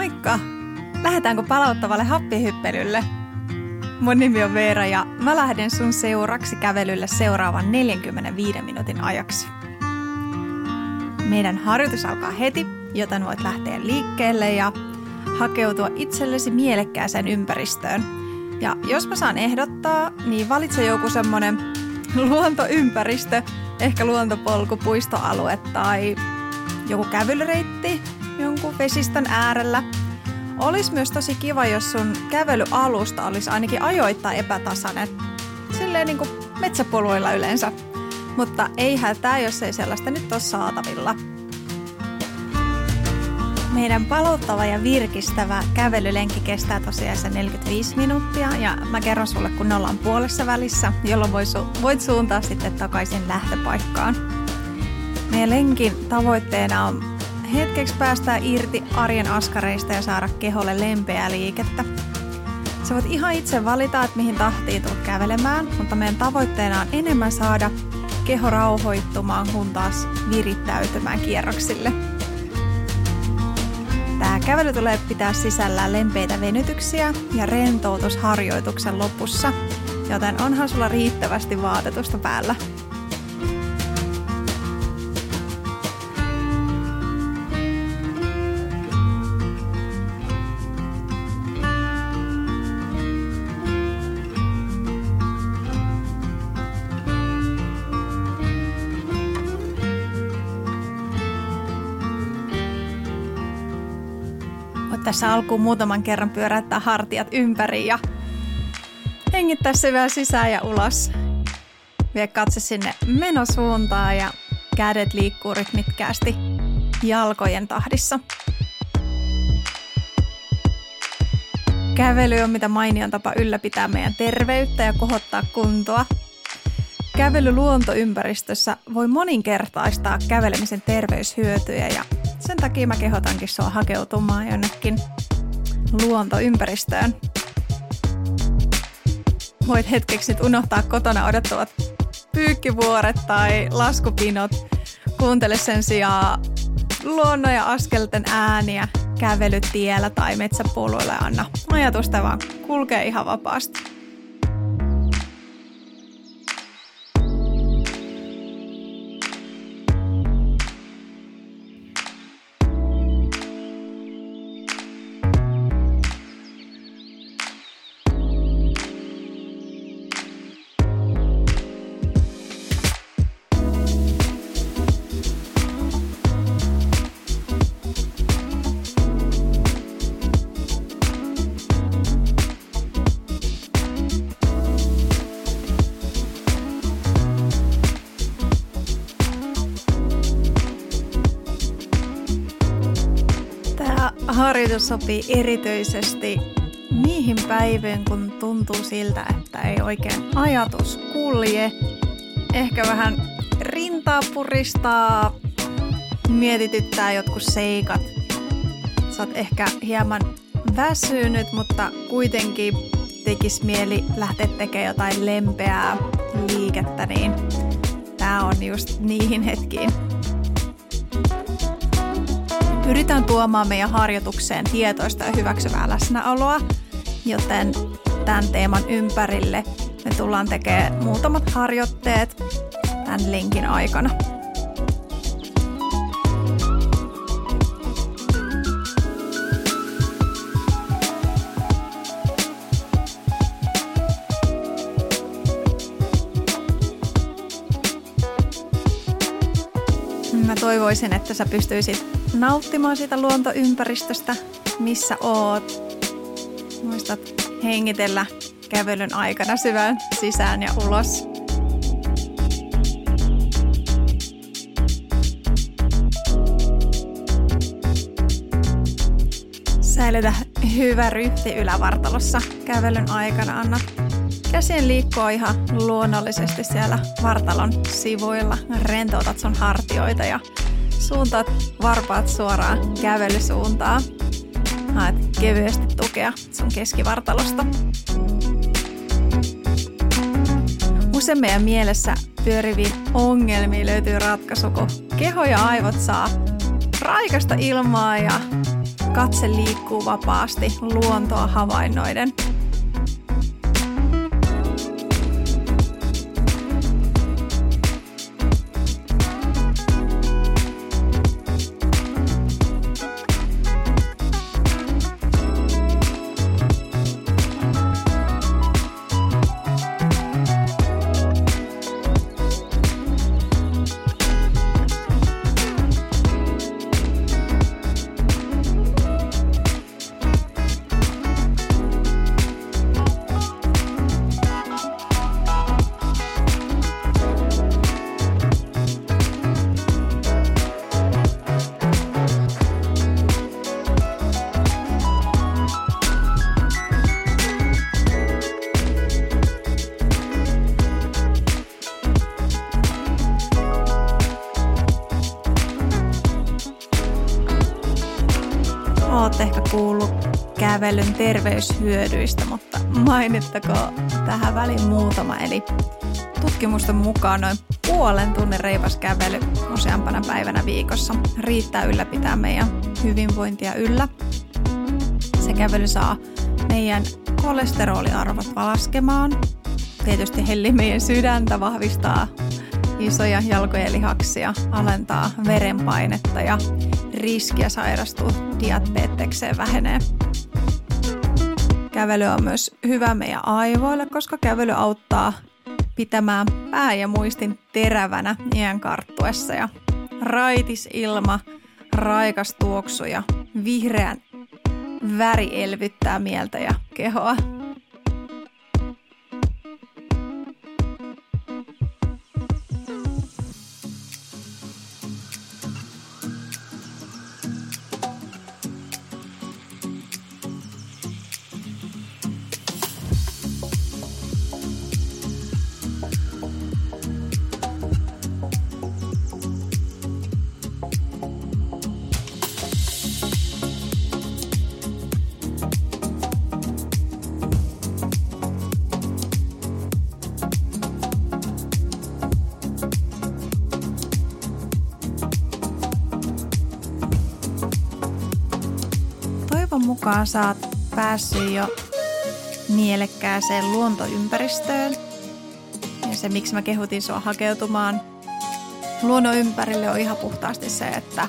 Moikka! Lähdetäänkö palauttavalle happihyppelylle? Mun nimi on Veera ja mä lähden sun seuraksi kävelylle seuraavan 45 minuutin ajaksi. Meidän harjoitus alkaa heti, joten voit lähteä liikkeelle ja hakeutua itsellesi mielekkääseen ympäristöön. Ja jos mä saan ehdottaa, niin valitse joku semmonen luontoympäristö, ehkä luontopolku, puistoalue tai joku kävelyreitti vesistön äärellä. Olisi myös tosi kiva, jos sun kävelyalusta olisi ainakin ajoittain epätasainen. Silleen niin kuin metsäpoluilla yleensä. Mutta ei hätää, jos ei sellaista nyt ole saatavilla. Meidän palauttava ja virkistävä kävelylenkki kestää tosiaan se 45 minuuttia ja mä kerron sulle, kun ollaan puolessa välissä, jolloin voit suuntaa sitten takaisin lähtöpaikkaan. Meidän lenkin tavoitteena on hetkeksi päästää irti arjen askareista ja saada keholle lempeää liikettä. Sä voit ihan itse valita, että mihin tahtiin tulet kävelemään, mutta meidän tavoitteena on enemmän saada keho rauhoittumaan, kun taas virittäytymään kierroksille. Tämä kävely tulee pitää sisällään lempeitä venytyksiä ja rentoutusharjoituksen lopussa, joten onhan sulla riittävästi vaatetusta päällä. Tässä alkuun muutaman kerran pyöräyttää hartiat ympäri ja hengittää syvään sisään ja ulos. Vie katse sinne menosuuntaan ja kädet liikkuu rytmikkäästi jalkojen tahdissa. Kävely on mitä mainion tapa ylläpitää meidän terveyttä ja kohottaa kuntoa. Kävely luontoympäristössä voi moninkertaistaa kävelemisen terveyshyötyjä ja sen takia mä kehotankin sua hakeutumaan jonnekin luontoympäristöön. Voit hetkeksi nyt unohtaa kotona odottavat pyykkivuoret tai laskupinot. Kuuntele sen sijaan luonnon ja askelten ääniä kävelytiellä tai metsäpoluilla ja anna ajatusta vaan kulkee ihan vapaasti. Harjoitus sopii erityisesti niihin päiviin, kun tuntuu siltä, että ei oikein ajatus kulje. Ehkä vähän rintaa puristaa, mietityttää jotkut seikat. Sä oot ehkä hieman väsynyt, mutta kuitenkin tekis mieli lähteä tekemään jotain lempeää liikettä, niin tää on just niihin hetkiin. Pyritään tuomaan meidän harjoitukseen tietoista ja hyväksyvää läsnäoloa, joten tämän teeman ympärille me tullaan tekemään muutamat harjoitteet tämän lenkin aikana. Mä toivoisin, että sä pystyisit nauttimaan siitä luontoympäristöstä, missä oot. Muistat hengitellä kävelyn aikana syvään sisään ja ulos. Säilytä hyvä ryhti ylävartalossa kävelyn aikana. Anna käsien liikkua ihan luonnollisesti siellä vartalon sivuilla. Rentoutat sun hartioita ja suuntaat varpaat suoraan kävelysuuntaan. Haet kevyesti tukea sun keskivartalosta. Usein meidän mielessä pyöriviin ongelmiin löytyy ratkaisu, kun keho ja aivot saa raikasta ilmaa ja katse liikkuu vapaasti luontoa havainnoiden. Terveyshyödyistä, mutta mainittakoon tähän väliin muutama. Eli tutkimusten mukaan noin puolen tunnin reipas kävely useampana päivänä viikossa riittää ylläpitää meidän hyvinvointia yllä. Se kävely saa meidän kolesteroliarvot laskemaan. Tietysti helli meidän sydäntä, vahvistaa isoja jalkojen lihaksia, alentaa verenpainetta ja riskiä sairastua diabetekseen vähenee. Kävely on myös hyvä meidän aivoille, koska kävely auttaa pitämään pää ja muistin terävänä iän karttuessa ja raitis ilma, raikas tuoksu ja vihreän väri elvyttää mieltä ja kehoa. Mukaan sä oot päässyt jo mielekkääseen luontoympäristöön. Ja se, miksi mä kehutin sua hakeutumaan luonnon ympärille, on ihan puhtaasti se, että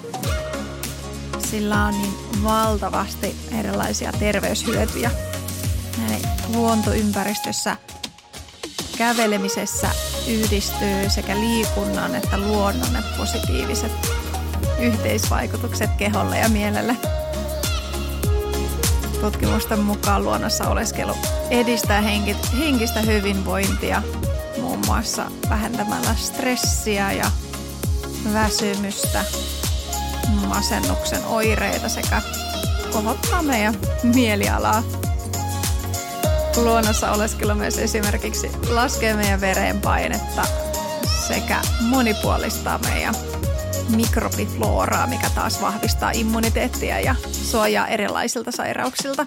sillä on niin valtavasti erilaisia terveyshyötyjä. Eli luontoympäristössä kävelemisessä yhdistyy sekä liikunnan että luonnon positiiviset yhteisvaikutukset keholle ja mielelle. Tutkimusten mukaan luonnossa oleskelu edistää henkistä hyvinvointia muun muassa vähentämällä stressiä ja väsymystä, masennuksen oireita sekä kohottaa meidän mielialaa. Luonnossa oleskelu myös esimerkiksi laskee meidän verenpainetta sekä monipuolistaa meidän mikrobifloraa, mikä taas vahvistaa immuniteettia ja suojaa erilaisilta sairauksilta.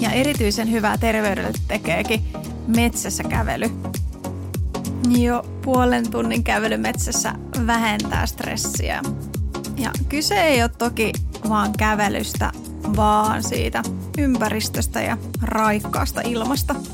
Ja erityisen hyvää terveydelle tekeekin metsässä kävely. Jo puolen tunnin kävely metsässä vähentää stressiä. Ja kyse ei ole toki vaan kävelystä, vaan siitä ympäristöstä ja raikkaasta ilmasta –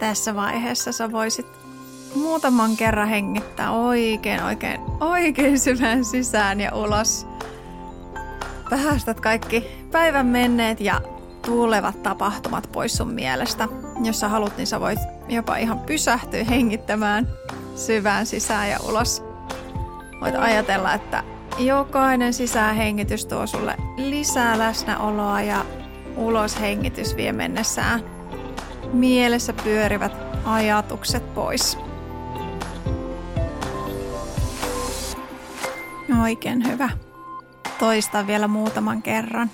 Tässä vaiheessa sä voisit muutaman kerran hengittää oikein, oikein, oikein syvään sisään ja ulos. Päästät kaikki päivän menneet ja tulevat tapahtumat pois sun mielestä. Jos sä haluat, niin sä voit jopa ihan pysähtyä hengittämään syvään sisään ja ulos. Voit ajatella, että jokainen sisäänhengitys tuo sulle lisää läsnäoloa ja uloshengitys vie mennessään mielessä pyörivät ajatukset pois. Oikein hyvä. Toista vielä muutaman kerran.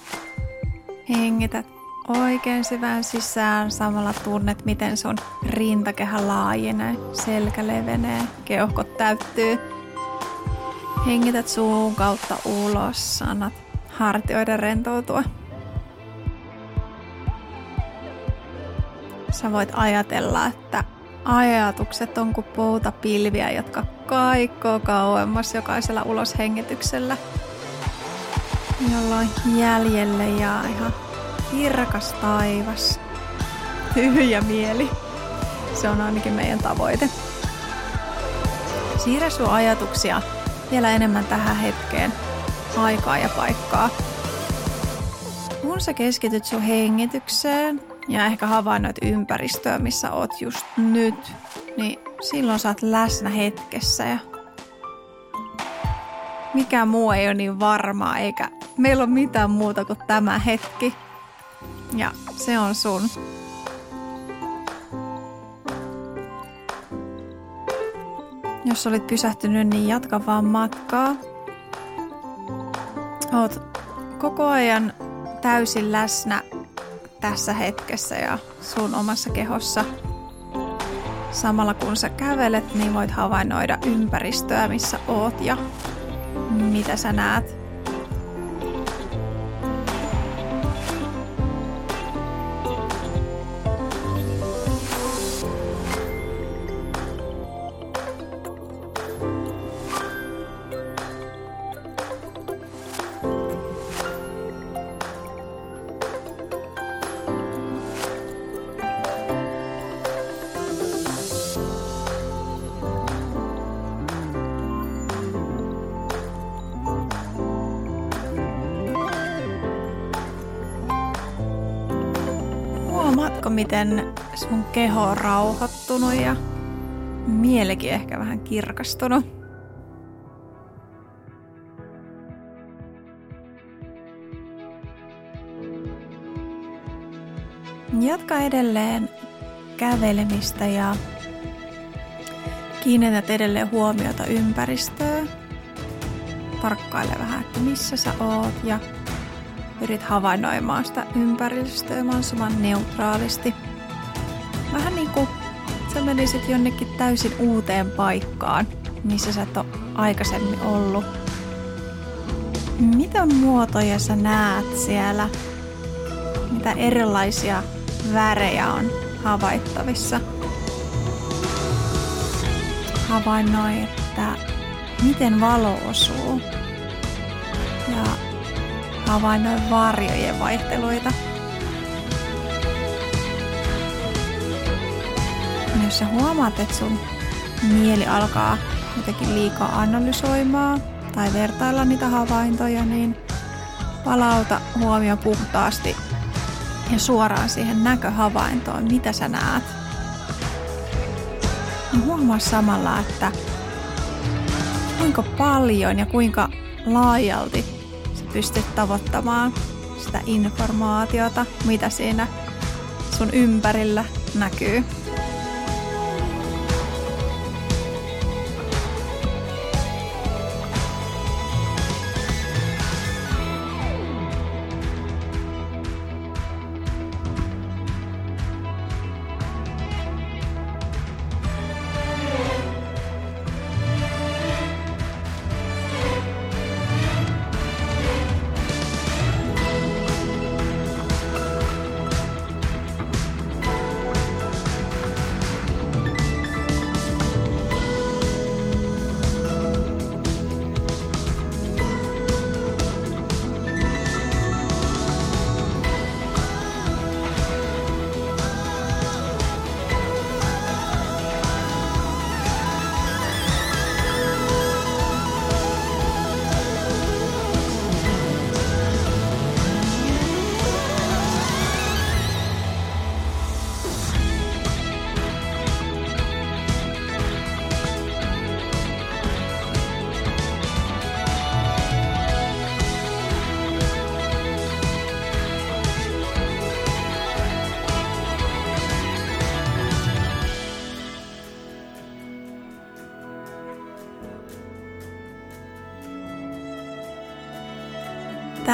Hengität oikein syvään sisään. Samalla tunnet, miten sun rintakehä laajenee, selkä levenee, keuhkot täyttyy. Hengität suun kautta ulos, annat hartioiden rentoutua. Sä voit ajatella, että ajatukset on kuin poutapilviä, jotka kaikkoo kauemmas jokaisella uloshengityksellä, jolloin jäljelle jää ihan kirkas taivas, tyhjä mieli. Se on ainakin meidän tavoite. Siirrä sun ajatuksia vielä enemmän tähän hetkeen, aikaa ja paikkaa. Kun sä keskityt sun hengitykseen ja ehkä havainnoit ympäristöä, missä oot just nyt, niin silloin sä oot läsnä hetkessä ja mikään muu ei ole niin varmaa, eikä meillä ole mitään muuta kuin tämä hetki. Ja se on sun. Jos olit pysähtynyt, niin jatka vaan matkaa. Oot koko ajan täysin läsnä tässä hetkessä ja sun omassa kehossa. Samalla kun sä kävelet, niin voit havainnoida ympäristöä, missä oot ja mitä sä näet. Miten sun keho on rauhoittunut ja mielikin ehkä vähän kirkastunut? Jatka edelleen kävelemistä ja kiinnität edelleen huomiota ympäristöön. Tarkkaile vähän, että missä sä oot ja pyrit havainnoimaan sitä ympäristöä mahdollisimman neutraalisti. Vähän niin kuin sä menisit jonnekin täysin uuteen paikkaan, missä sä et ole aikaisemmin ollut. Mitä muotoja sä näet siellä? Mitä erilaisia värejä on havaittavissa? Havainnoi, että miten valo osuu. Havainnoin varjojen vaihteluita. Jos sä huomaat, että sun mieli alkaa jotenkin liikaa analysoimaan tai vertailla niitä havaintoja, niin palauta huomio puhtaasti ja suoraan siihen näköhavaintoon, mitä sä näet. Ja huomaa samalla, että kuinka paljon ja kuinka laajalti pystyt tavoittamaan sitä informaatiota, mitä siinä sun ympärillä näkyy.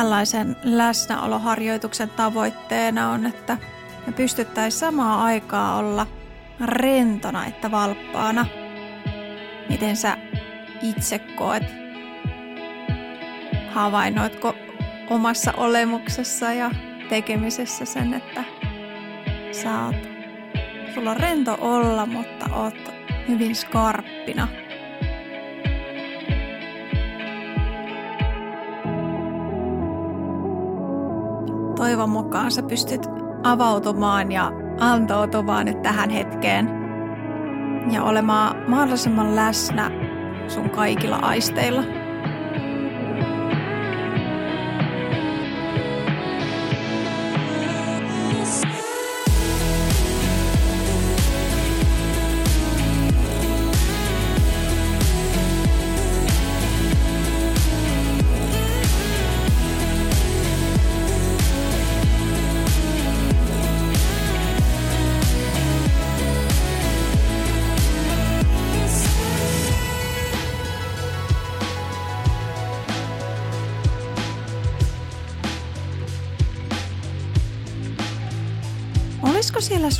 Tällaisen läsnäoloharjoituksen tavoitteena on, että me pystyttäisiin samaan aikaa olla rentona että valppaana. Miten sä itse koet? Havainnoitko omassa olemuksessa ja tekemisessä sen, että sä oot, sulla on rento olla, mutta oot hyvin skarppina. Toivon mukaan sä pystyt avautumaan ja antautumaan nyt tähän hetkeen ja olemaan mahdollisimman läsnä sun kaikilla aisteilla.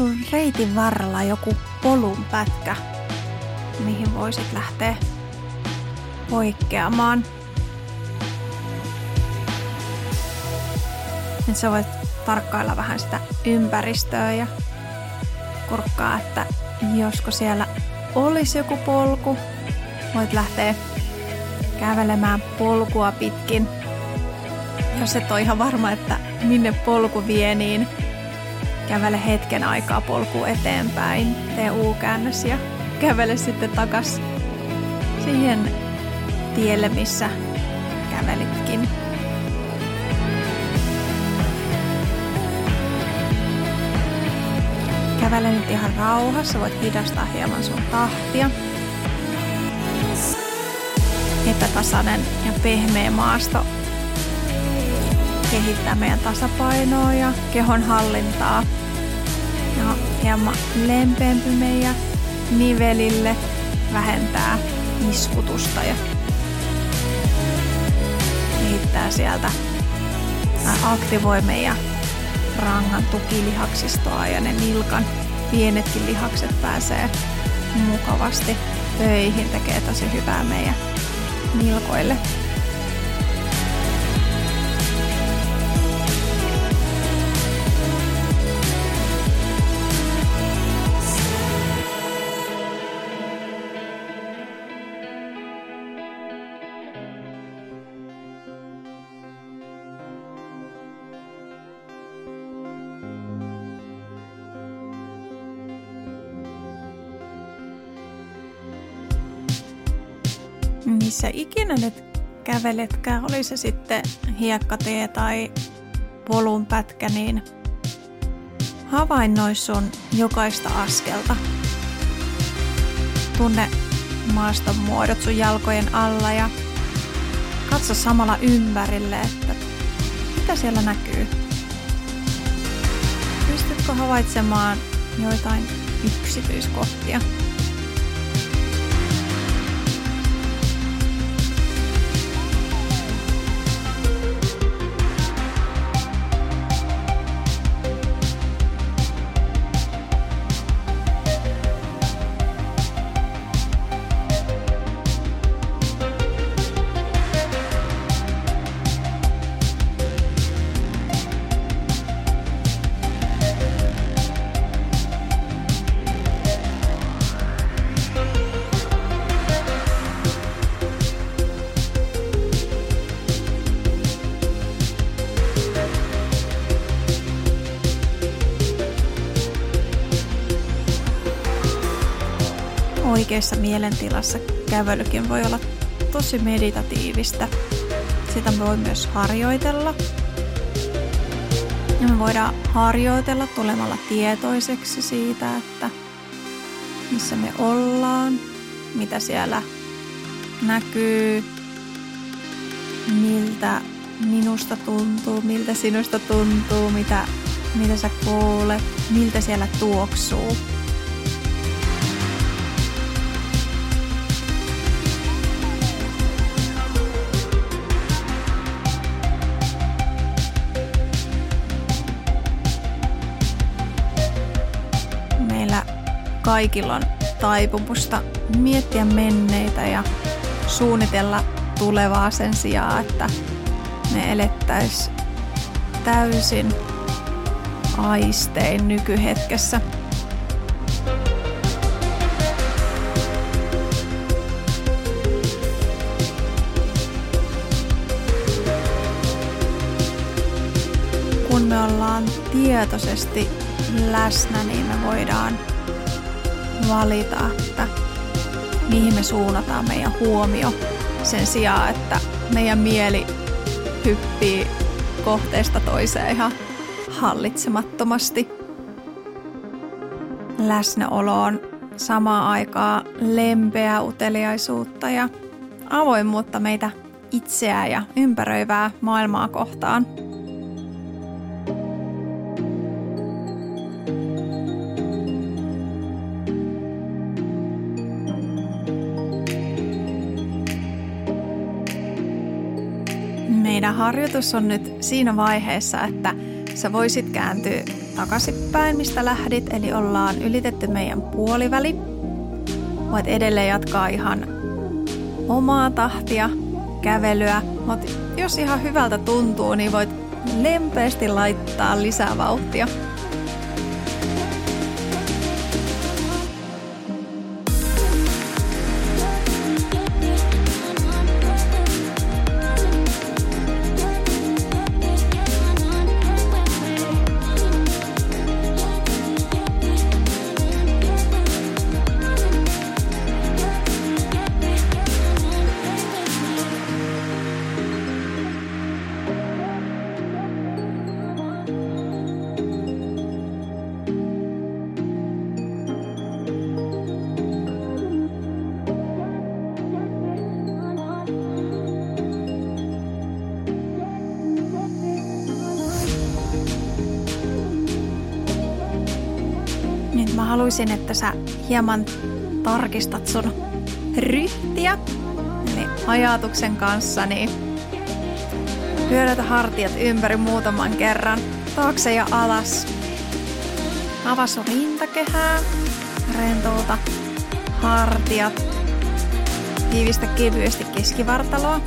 Sun reitin varrella joku polun pätkä, mihin voisit lähteä poikkeamaan? Nyt sä voit tarkkailla vähän sitä ympäristöä ja kurkkaa, että josko siellä olisi joku polku. Voit lähteä kävelemään polkua pitkin. Jos et ole ihan varma, että minne polku vie, niin kävele hetken aikaa polku eteenpäin, tee U-käännös ja kävele sitten takas siihen tielle, missä kävelitkin. Kävele nyt ihan rauhassa, voit hidastaa hieman sun tahtia. Epätasainen ja pehmeä maasto kehittää meidän tasapainoa ja kehon hallintaa ja hieman lempeämpi meidän nivelille vähentää iskutusta ja kehittää sieltä aktivoi meidän rangan tukilihaksistoa ja ne nilkan pienetkin lihakset pääsee mukavasti töihin, tekee tosi hyvää meidän nilkoille. Missä ikinä nyt käveletkään, oli se sitten hiekkatie tai polunpätkä, niin havainnoi sun jokaista askelta. Tunne maaston muodot sun jalkojen alla ja katso samalla ympärille, että mitä siellä näkyy. Pystytkö havaitsemaan joitain yksityiskohtia? Oikeassa mielentilassa kävelykin voi olla tosi meditatiivista. Sitä voi myös harjoitella. Ja me voidaan harjoitella tulemalla tietoiseksi siitä, että missä me ollaan, mitä siellä näkyy, miltä minusta tuntuu, miltä sinusta tuntuu, mitä, mitä sä kuulet, miltä siellä tuoksuu. Kaikilla on taipumusta miettiä menneitä ja suunnitella tulevaa sen sijaan, että me elettäisiin täysin aistein nykyhetkessä. Kun me ollaan tietoisesti läsnä, niin me voidaan valita, että mihin me suunnataan meidän huomio sen sijaan, että meidän mieli hyppii kohteesta toiseen ihan hallitsemattomasti. Läsnäolo on samaan aikaa lempeää uteliaisuutta ja avoimuutta meitä itseä ja ympäröivää maailmaa kohtaan. Meidän harjoitus on nyt siinä vaiheessa, että sä voisit kääntyä takaisinpäin, mistä lähdit, eli ollaan ylitetty meidän puoliväli. Voit edelleen jatkaa ihan omaa tahtia, kävelyä, mutta jos ihan hyvältä tuntuu, niin voit lempeästi laittaa lisää vauhtia. Haluaisin, että sä hieman tarkistat sun ryhtiä. Eli ajatuksen kanssa, niin pyörätä hartiat ympäri muutaman kerran, taakse ja alas. Avaa sun rintakehää, rentouta hartiat, tiivistä kevyesti keskivartaloa.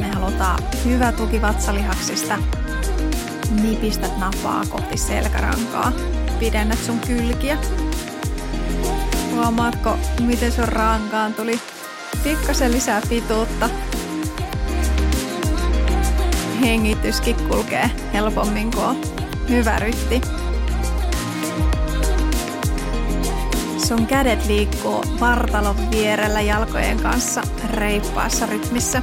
Me halutaan hyvä tuki vatsalihaksista. Nipistät napaa kohti selkärankaa. Pidennät sun kylkiä. Huomaatko, miten sun rankaan tuli pikkasen lisää pituutta? Hengityskin kulkee helpommin, kun on hyvä rytti. Sun kädet liikkuu vartalon vierellä jalkojen kanssa reippaassa rytmissä.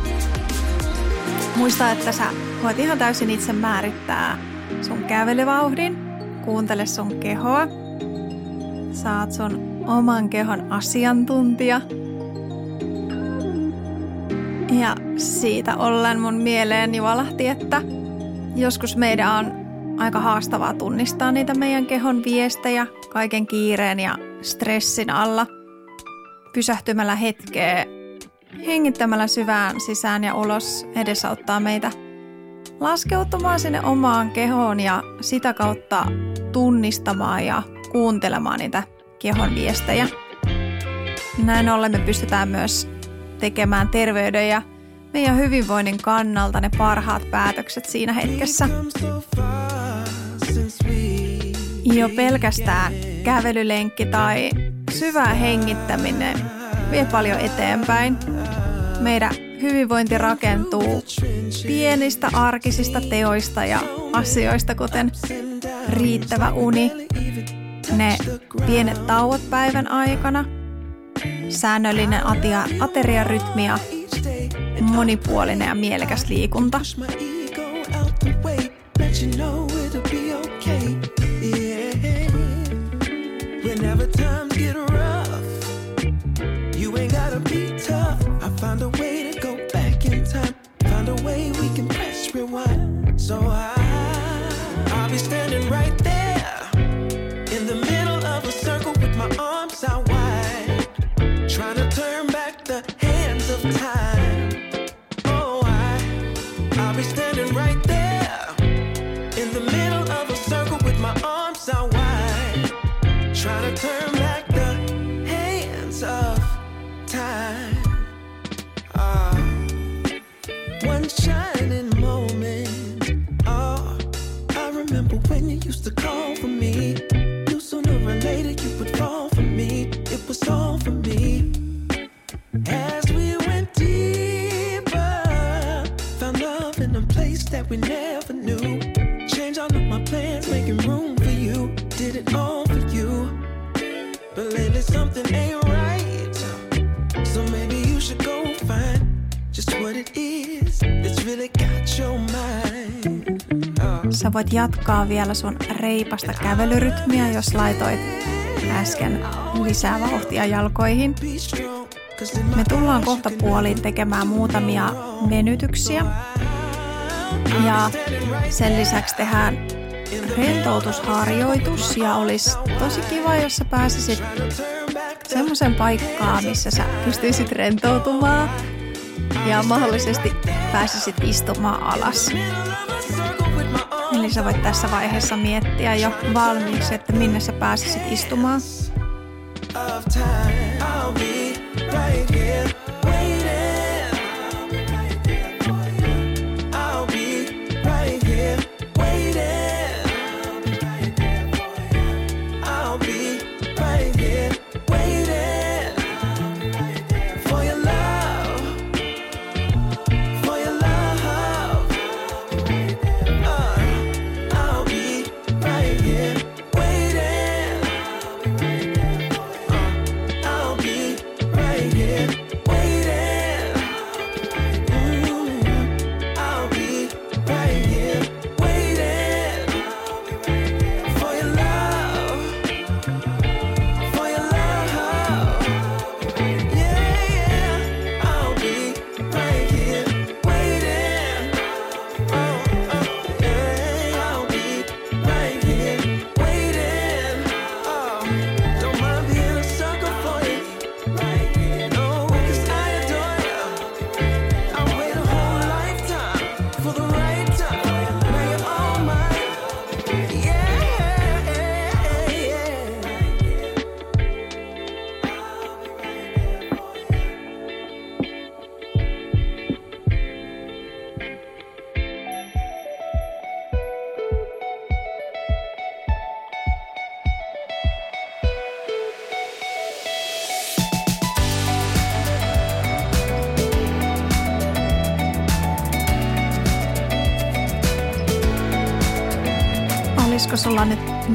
Muista, että sä voit ihan täysin itse määrittää sun kävelyvauhdin. Kuuntele sun kehoa. Saat sun oman kehon asiantuntija. Ja siitä ollen mun mieleen juolahti, että joskus meidän on aika haastavaa tunnistaa niitä meidän kehon viestejä kaiken kiireen ja stressin alla. Pysähtymällä hetkeä, hengittämällä syvään sisään ja ulos edesauttaa meitä laskeutumaan sinne omaan kehoon ja sitä kautta tunnistamaan ja kuuntelemaan niitä kehon viestejä. Näin ollen me pystytään myös tekemään terveyden ja meidän hyvinvoinnin kannalta ne parhaat päätökset siinä hetkessä. Jo pelkästään kävelylenkki tai syvä hengittäminen vie paljon eteenpäin. Meidän hyvinvointi rakentuu pienistä arkisista teoista ja asioista, kuten riittävä uni, ne pienet tauot päivän aikana, säännöllinen atia, ateriarytmi ja monipuolinen ja mielekäs liikunta. So I, voit jatkaa vielä sun reipasta kävelyrytmiä, jos laitoit äsken lisää vauhtia jalkoihin. Me tullaan kohta puoliin tekemään muutamia venytyksiä. Ja sen lisäksi tehdään rentoutusharjoitus ja olisi tosi kiva, jos sä pääsisit semmoisen paikkaan, missä sä pystyisit rentoutumaan ja mahdollisesti pääsisit istumaan alas. Eli sä voit tässä vaiheessa miettiä jo valmiiksi, että minne sä pääsisit istumaan. of time. I'll be right here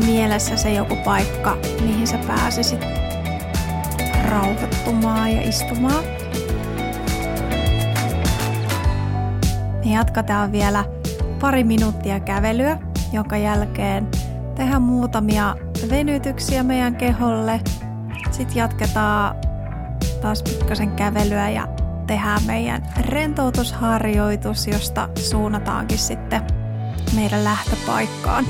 mielessä se joku paikka, mihin sä pääsisit rauhoittumaan ja istumaan? Me jatketaan vielä pari minuuttia kävelyä, jonka jälkeen tehdään muutamia venytyksiä meidän keholle. Sitten jatketaan taas pikkasen kävelyä ja tehdään meidän rentoutusharjoitus, josta suunnataankin sitten meidän lähtöpaikkaan.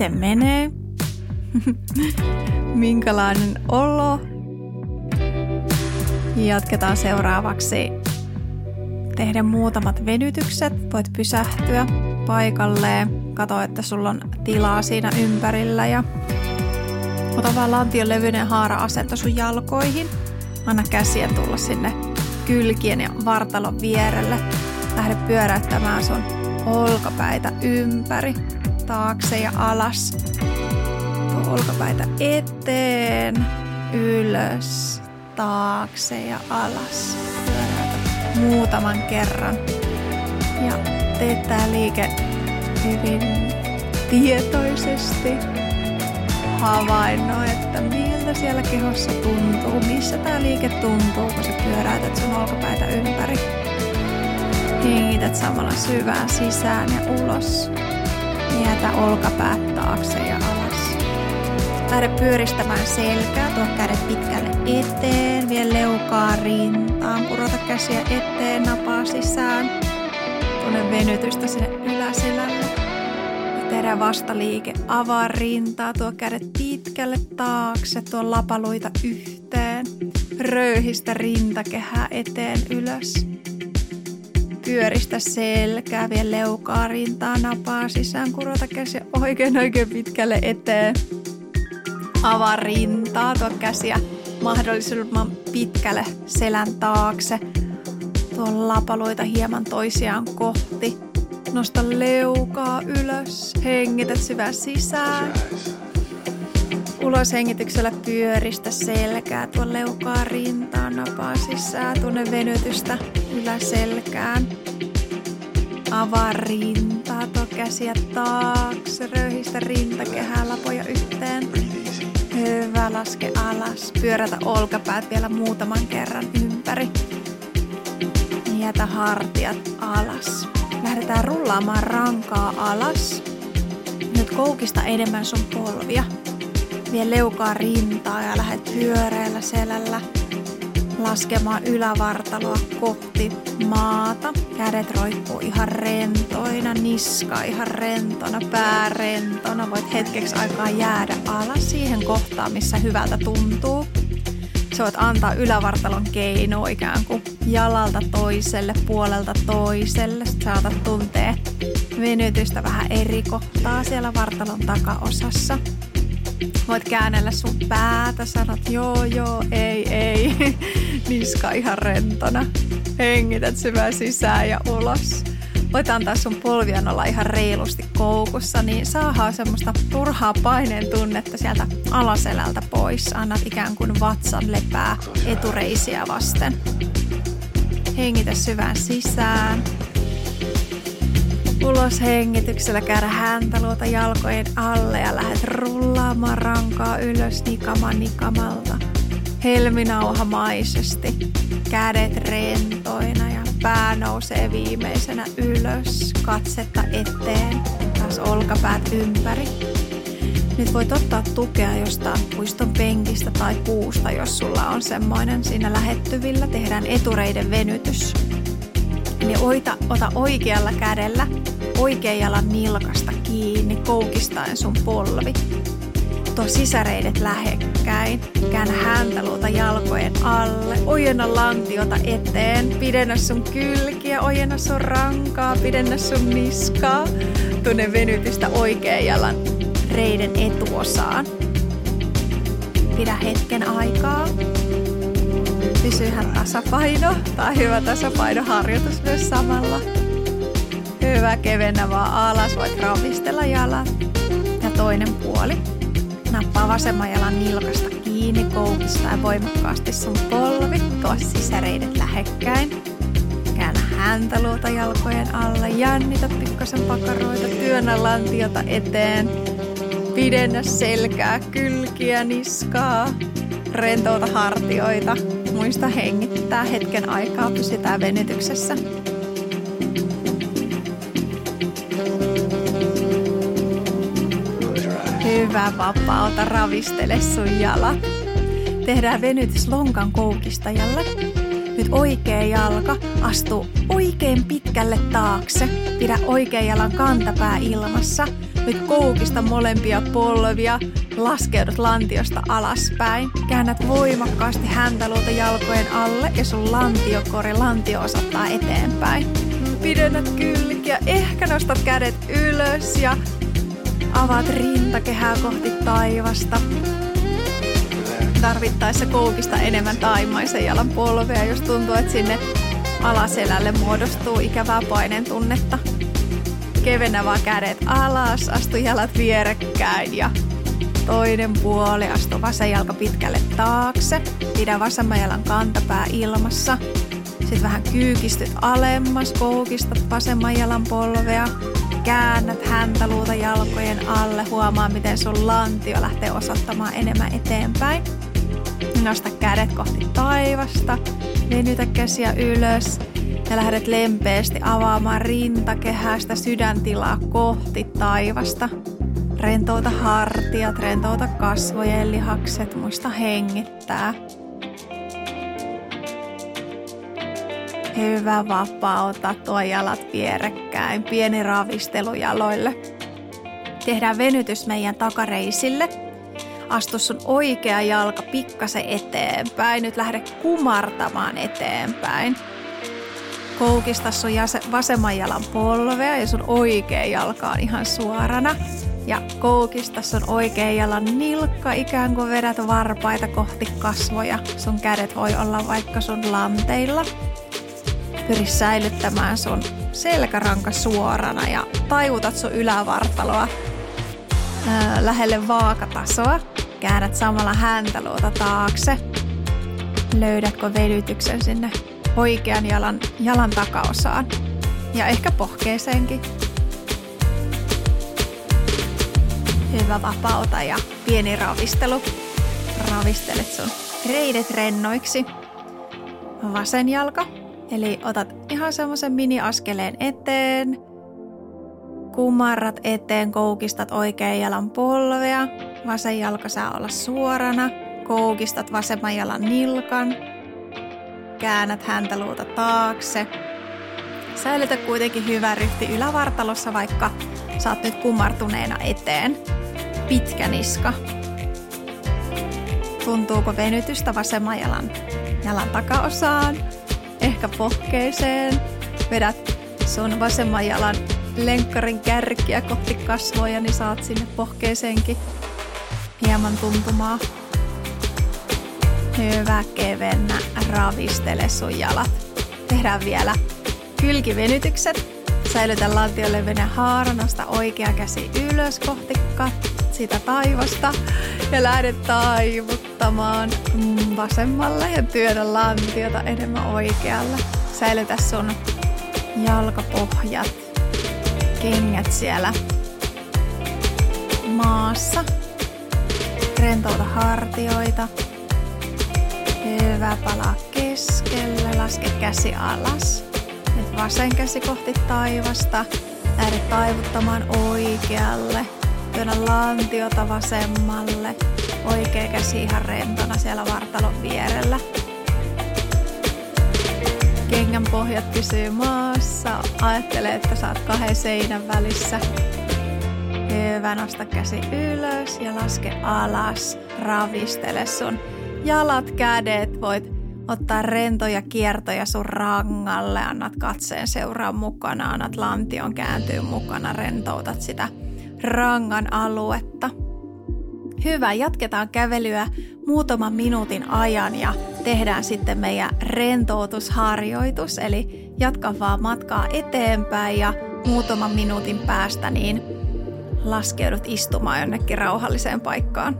Miten menee? Minkälainen olo? Jatketaan seuraavaksi tehdä muutamat venytykset. Voit pysähtyä paikalleen, katso, että sulla on tilaa siinä ympärillä ja ota vaan lantion levyinen haara-asento sun jalkoihin. Anna käsien tulla sinne kylkien ja vartalon vierelle. Lähde pyöräyttämään sun olkapäitä ympäri, taakse ja alas. olkapäitä eteen, ylös, taakse ja alas. Pyöräytä muutaman kerran. Ja teet tää liike hyvin tietoisesti. Havainnoi, että miltä siellä kehossa tuntuu, missä tää liike tuntuu, kun sä pyöräytät sun olkapäitä ympäri. Hengität samalla syvään sisään ja ulos. Jätä olkapäät taakse ja alas. Lähde pyöristämään selkää, tuo kädet pitkälle eteen, vie leukaa rintaan, purota käsiä eteen, napaa sisään. Tunne venytystä sinne yläselälle. Tehdään vastaliike, avaa rintaa, tuo kädet pitkälle taakse, tuo lapaluita yhteen. Röyhistä rintakehää eteen ylös. Pyöristä selkää, vie leukaa rintaa, napaa sisään, kurota käsiä oikein oikein pitkälle eteen. Avaa rintaa, tuo käsiä mahdollisimman pitkälle selän taakse. Tuo lapaluita hieman toisiaan kohti. Nosta leukaa ylös, hengität syvään sisään. Ulos hengityksellä pyöristä selkää, tuo leukaa rintaan, napaa sisään, tunne venytystä yläselkään. Avaa rintaa, tuo käsiä taakse, röyhistä rintakehää, lapoja yhteen. Hyvä, laske alas. Pyörätä olkapäät vielä muutaman kerran ympäri. Jätä hartiat alas. Lähdetään rullaamaan rankaa alas. Nyt koukista enemmän sun polvia. Vie leukaa rintaa ja lähdet pyöreällä selällä laskemaan ylävartaloa kohti maata. Kädet roikkuu ihan rentoina, niska ihan rentona, pää rentona. Voit hetkeksi aikaa jäädä alas siihen kohtaan, missä hyvältä tuntuu. Sä voit antaa ylävartalon keino ikään kuin jalalta toiselle, puolelta toiselle. Sä saatat tuntea venytystä vähän eri kohtaa siellä vartalon takaosassa. Voit käännellä sun päätä, sanot joo, joo, ei, ei. Niska ihan rentona. Hengität syvään sisään ja ulos. Voit antaa sun polvien olla ihan reilusti koukussa, niin saadaan semmoista turhaa paineen tunnetta sieltä alaselältä pois. Annat ikään kuin vatsan lepää etureisiä vasten. Hengitä syvään sisään. Ulos hengityksellä käydä häntä luota jalkojen alle ja lähdet rullaamaan rankaa ylös nikama nikamalta. Helminauhamaisesti. Kädet rentoina ja pää nousee viimeisenä ylös. Katsetta eteen. Taas olkapäät ympäri. Nyt voit ottaa tukea jostain puiston penkistä tai puusta, jos sulla on semmoinen siinä lähettyvillä. Tehdään etureiden venytys. Eli oita, ota oikealla kädellä oikean jalan nilkasta kiinni, koukistaen sun polvi. Tuo sisäreidet lähekkäin. Käännä häntä luota jalkojen alle. Ojenna lantiota eteen. Pidennä sun kylkiä, ojenna sun rankaa, pidennä sun niskaa. Tunne venytystä oikean jalan reiden etuosaan. Pidä hetken aikaa. Pysy ihan tasapaino tai hyvä tasapainoharjoitus myös samalla. Hyvä, kevennä vaan alas, voit ravistella jalat. Ja toinen puoli. Nappaa vasemman jalan nilkasta kiinni, koukistaa voimakkaasti sun polvi, tuo sisäreidet lähekkäin. Käännä häntä luota jalkojen alle, jännitä pikkasen pakaroita, työnnä lantiota eteen. Pidennä selkää, kylkiä, niskaa, rentouta hartioita. Muista hengittää hetken aikaa, pysytään venytyksessä. Hyvä vapauta, ravistele sun jalat. Tehdään venytys lonkan koukistajalle. Nyt oikea jalka astuu oikein pitkälle taakse. Pidä oikean jalan kantapää ilmassa. Nyt koukista molempia polvia. Laskeudut lantiosta alaspäin. Käännät voimakkaasti häntäluuta jalkojen alle ja sun lantiokori lantio osoittaa eteenpäin. Pidennät kylkiä, ehkä nostat kädet ylös ja avaat rintakehää kohti taivasta. Tarvittaessa koukista enemmän taimaisen jalan polvea, jos tuntuu, että sinne alaselälle muodostuu ikävää paineen tunnetta. Kevennä vaan kädet alas, astu jalat vierekkäin ja toinen puoli, astu vasen jalka pitkälle taakse. Pidä vasemman jalan kantapää ilmassa. Sitten vähän kyykistyt alemmas, koukistat vasemman jalan polvea. Käännät häntä luuta jalkojen alle, huomaa miten sun lantio lähtee osoittamaan enemmän eteenpäin. Nosta kädet kohti taivasta, venytä käsiä ylös ja lähdet lempeästi avaamaan rintakehästä sydäntilaa kohti taivasta. Rentouta hartiat, rentouta kasvojen lihakset, muista hengittää. Hyvä, vapauta tuo jalat vierekkäin, pieni ravistelu jaloille. Tehdään venytys meidän takareisille. Astu sun oikea jalka pikkasen eteenpäin. Nyt lähde kumartamaan eteenpäin. Koukista sun vasemman jalan polvea ja sun oikea jalka on ihan suorana. Ja koukista sun oikea jalan nilkka, ikään kuin vedät varpaita kohti kasvoja. Sun kädet voi olla vaikka sun lanteilla. Pyri säilyttämään sun selkäranka suorana ja taivutat sun ylävartaloa lähelle vaakatasoa. Käännät samalla häntäluota taakse. Löydätkö vedytyksen sinne oikean jalan, jalan takaosaan ja ehkä pohkeeseenkin. Hyvä vapauta ja pieni ravistelu. Ravistelet sun reidet rennoiksi. Vasen jalka, eli otat ihan semmoisen mini-askeleen eteen. Kumarrat eteen, koukistat oikean jalan polvea. Vasen jalka saa olla suorana. Koukistat vasemman jalan nilkan käännät häntä luuta taakse. Säilytä kuitenkin hyvä ryhti ylävartalossa, vaikka saat nyt kumartuneena eteen. Pitkä niska. Tuntuuko venytystä vasemman jalan, jalan takaosaan? Ehkä pohkeeseen. Vedät sun vasemman jalan lenkkarin kärkiä kohti kasvoja, niin saat sinne pohkeeseenkin hieman tuntumaa. Hyvä, kevennä, ravistele sun jalat. Tehdään vielä kylkivenytykset. Säilytä lantiolle haara, nosta oikea käsi ylös kohti sitä taivasta ja lähde taivuttamaan mm, vasemmalle ja työtä lantiota enemmän oikealle. Säilytä sun jalkapohjat, kengät siellä maassa. Rentouta hartioita, Hyvä, palaa keskelle, laske käsi alas. Vasen käsi kohti taivasta. Lähde taivuttamaan oikealle. Työnnä lantiota vasemmalle. Oikea käsi ihan rentona siellä vartalon vierellä. Kengän pohjat pysyy maassa. Ajattele, että saat kahden seinän välissä. Hyvä, nosta käsi ylös ja laske alas. Ravistele sun jalat, kädet, voit ottaa rentoja kiertoja sun rangalle, annat katseen seuraa mukana, annat lantion kääntyy mukana, rentoutat sitä rangan aluetta. Hyvä, jatketaan kävelyä muutaman minuutin ajan ja tehdään sitten meidän rentoutusharjoitus, eli jatka vaan matkaa eteenpäin ja muutaman minuutin päästä niin laskeudut istumaan jonnekin rauhalliseen paikkaan.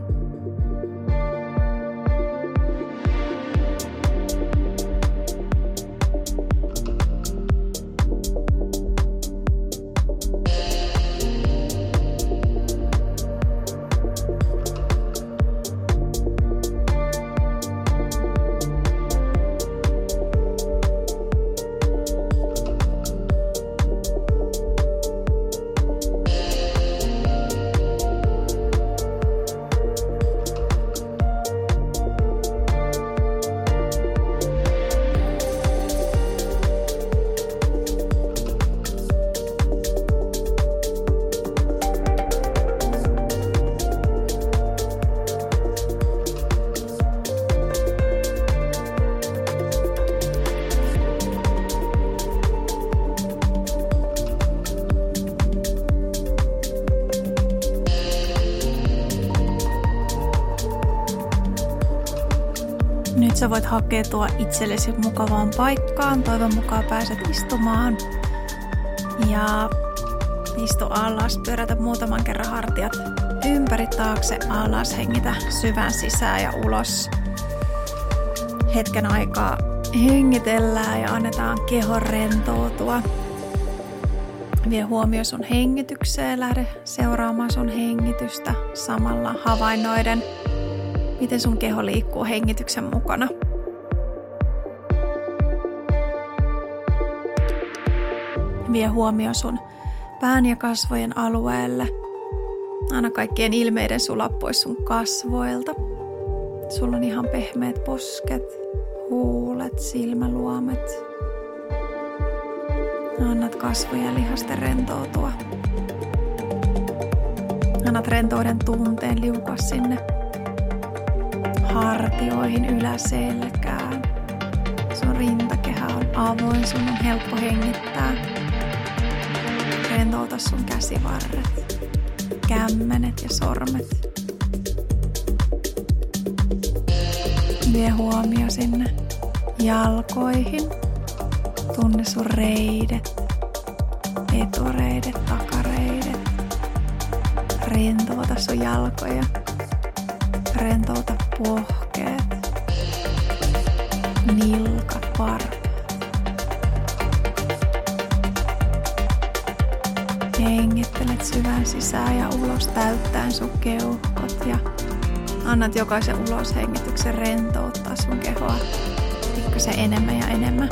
Sä voit hakeutua itsellesi mukavaan paikkaan. Toivon mukaan pääset istumaan. Ja istu alas, pyörätä muutaman kerran hartiat ympäri taakse alas, hengitä syvän sisään ja ulos. Hetken aikaa hengitellään ja annetaan kehon rentoutua. Vie huomio sun hengitykseen, lähde seuraamaan sun hengitystä samalla havainnoiden, miten sun keho liikkuu hengityksen mukana. Vie huomio sun pään ja kasvojen alueelle. Anna kaikkien ilmeiden sulaa pois sun kasvoilta. Sulla on ihan pehmeät posket, huulet, silmäluomet. Annat kasvojen lihasten rentoutua. Annat rentouden tunteen liukua sinne hartioihin, yläselkään. Sun rintakehä on avoin, sun on helppo hengittää. Rentouta sun käsivarret, kämmenet ja sormet. Vie huomio sinne jalkoihin. Tunne sun reidet, etureidet, takareidet. Rentouta sun jalkoja. Rentouta pohkeet, nilkat, varpaat. Hengittelet syvän sisään ja ulos täyttäen sun keuhkot ja annat jokaisen uloshengityksen rentouttaa sun kehoa pikkasen enemmän ja enemmän.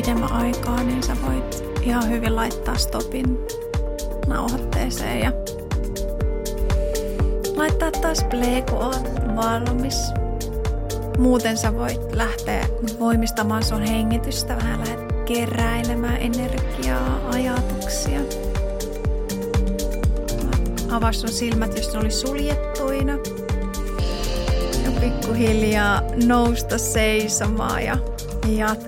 Pidemmän aikaa, niin sä voit ihan hyvin laittaa stopin nauhoitteeseen ja laittaa taas play, kun oot valmis. Muuten sä voit lähteä voimistamaan sun hengitystä, vähän lähdet keräilemään energiaa, ajatuksia. Avaa sun silmät, jos ne oli suljettuina. Ja pikkuhiljaa nousta seisomaan ja jatkaa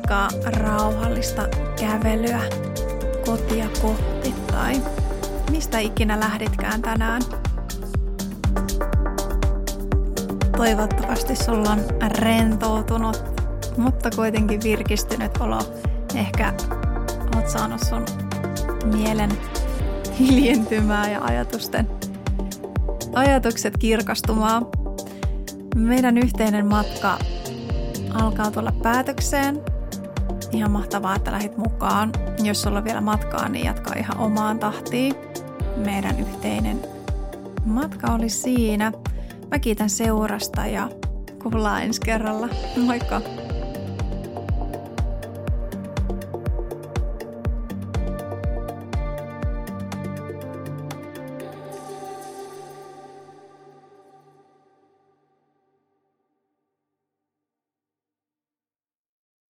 rauhallista kävelyä kotia kohti tai mistä ikinä lähditkään tänään. Toivottavasti sulla on rentoutunut, mutta kuitenkin virkistynyt olo. Ehkä oot saanut sun mielen hiljentymään ja ajatusten, ajatukset kirkastumaan. Meidän yhteinen matka alkaa tulla päätökseen. Ihan mahtavaa, että lähit mukaan. Jos sulla on vielä matkaa, niin jatka ihan omaan tahtiin. Meidän yhteinen matka oli siinä. Mä kiitän seurasta ja kuullaan ensi kerralla. Moikka!